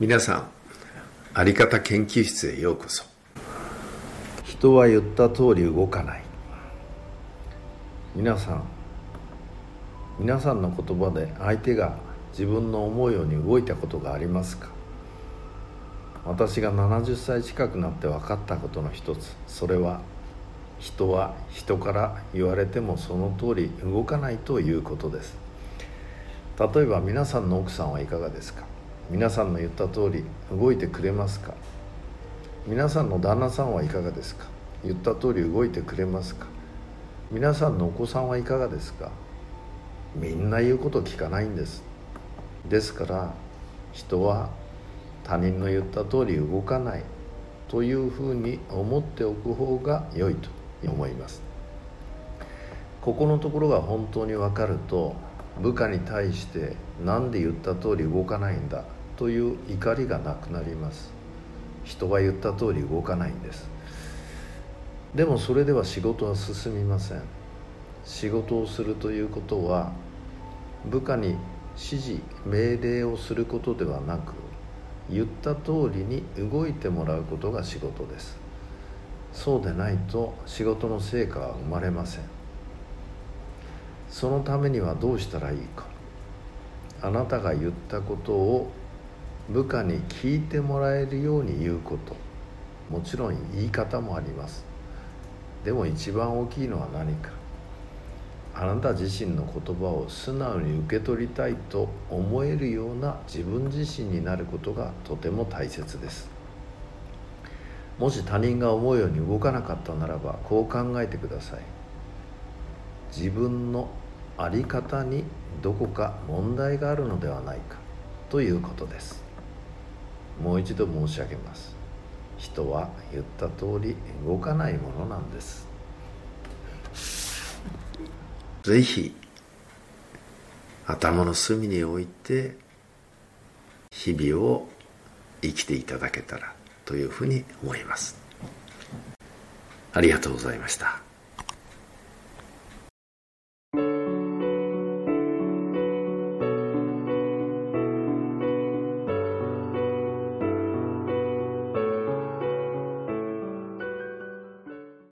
皆さんあり方研究室へようこそ。人は言った通り動かない。皆さん皆さんの言葉で相手が自分の思うように動いたことがありますか？私が70歳近くなって分かったことの一つ。それは人は人から言われてもその通り動かないということです。例えば皆さんの奥さんはいかがですか？皆さんの言った通り動いてくれますか？皆さんの旦那さんはいかがですか？言った通り動いてくれますか？皆さんのお子さんはいかがですか？みんな言うこと聞かないんです。ですから人は他人の言った通り動かない。というふうに思っておく方が良いと思います。ここのところが本当に分かると部下に対して何で言った通り動かないんだ？という怒りがなくなります。人が言った通り動かないんです。でもそれでは仕事は進みません。仕事をするということは部下に指示命令をすることではなく言った通りに動いてもらうことが仕事です。そうでないと仕事の成果は生まれません。そのためにはどうしたらいいか。あなたが言ったことを部下に聞いてもらえるように言うこと。もちろん言い方もあります。でも一番大きいのは何か。あなた自身の言葉を素直に受け取りたいと思えるような自分自身になることがとても大切です。もし他人が思うように動かなかったならばこう考えてください。自分の在り方にどこか問題があるのではないかということです。もう一度申し上げます。人は言った通り動かないものなんです。ぜひ頭の隅に置いて日々を生きていただけたらというふうに思います。ありがとうございました。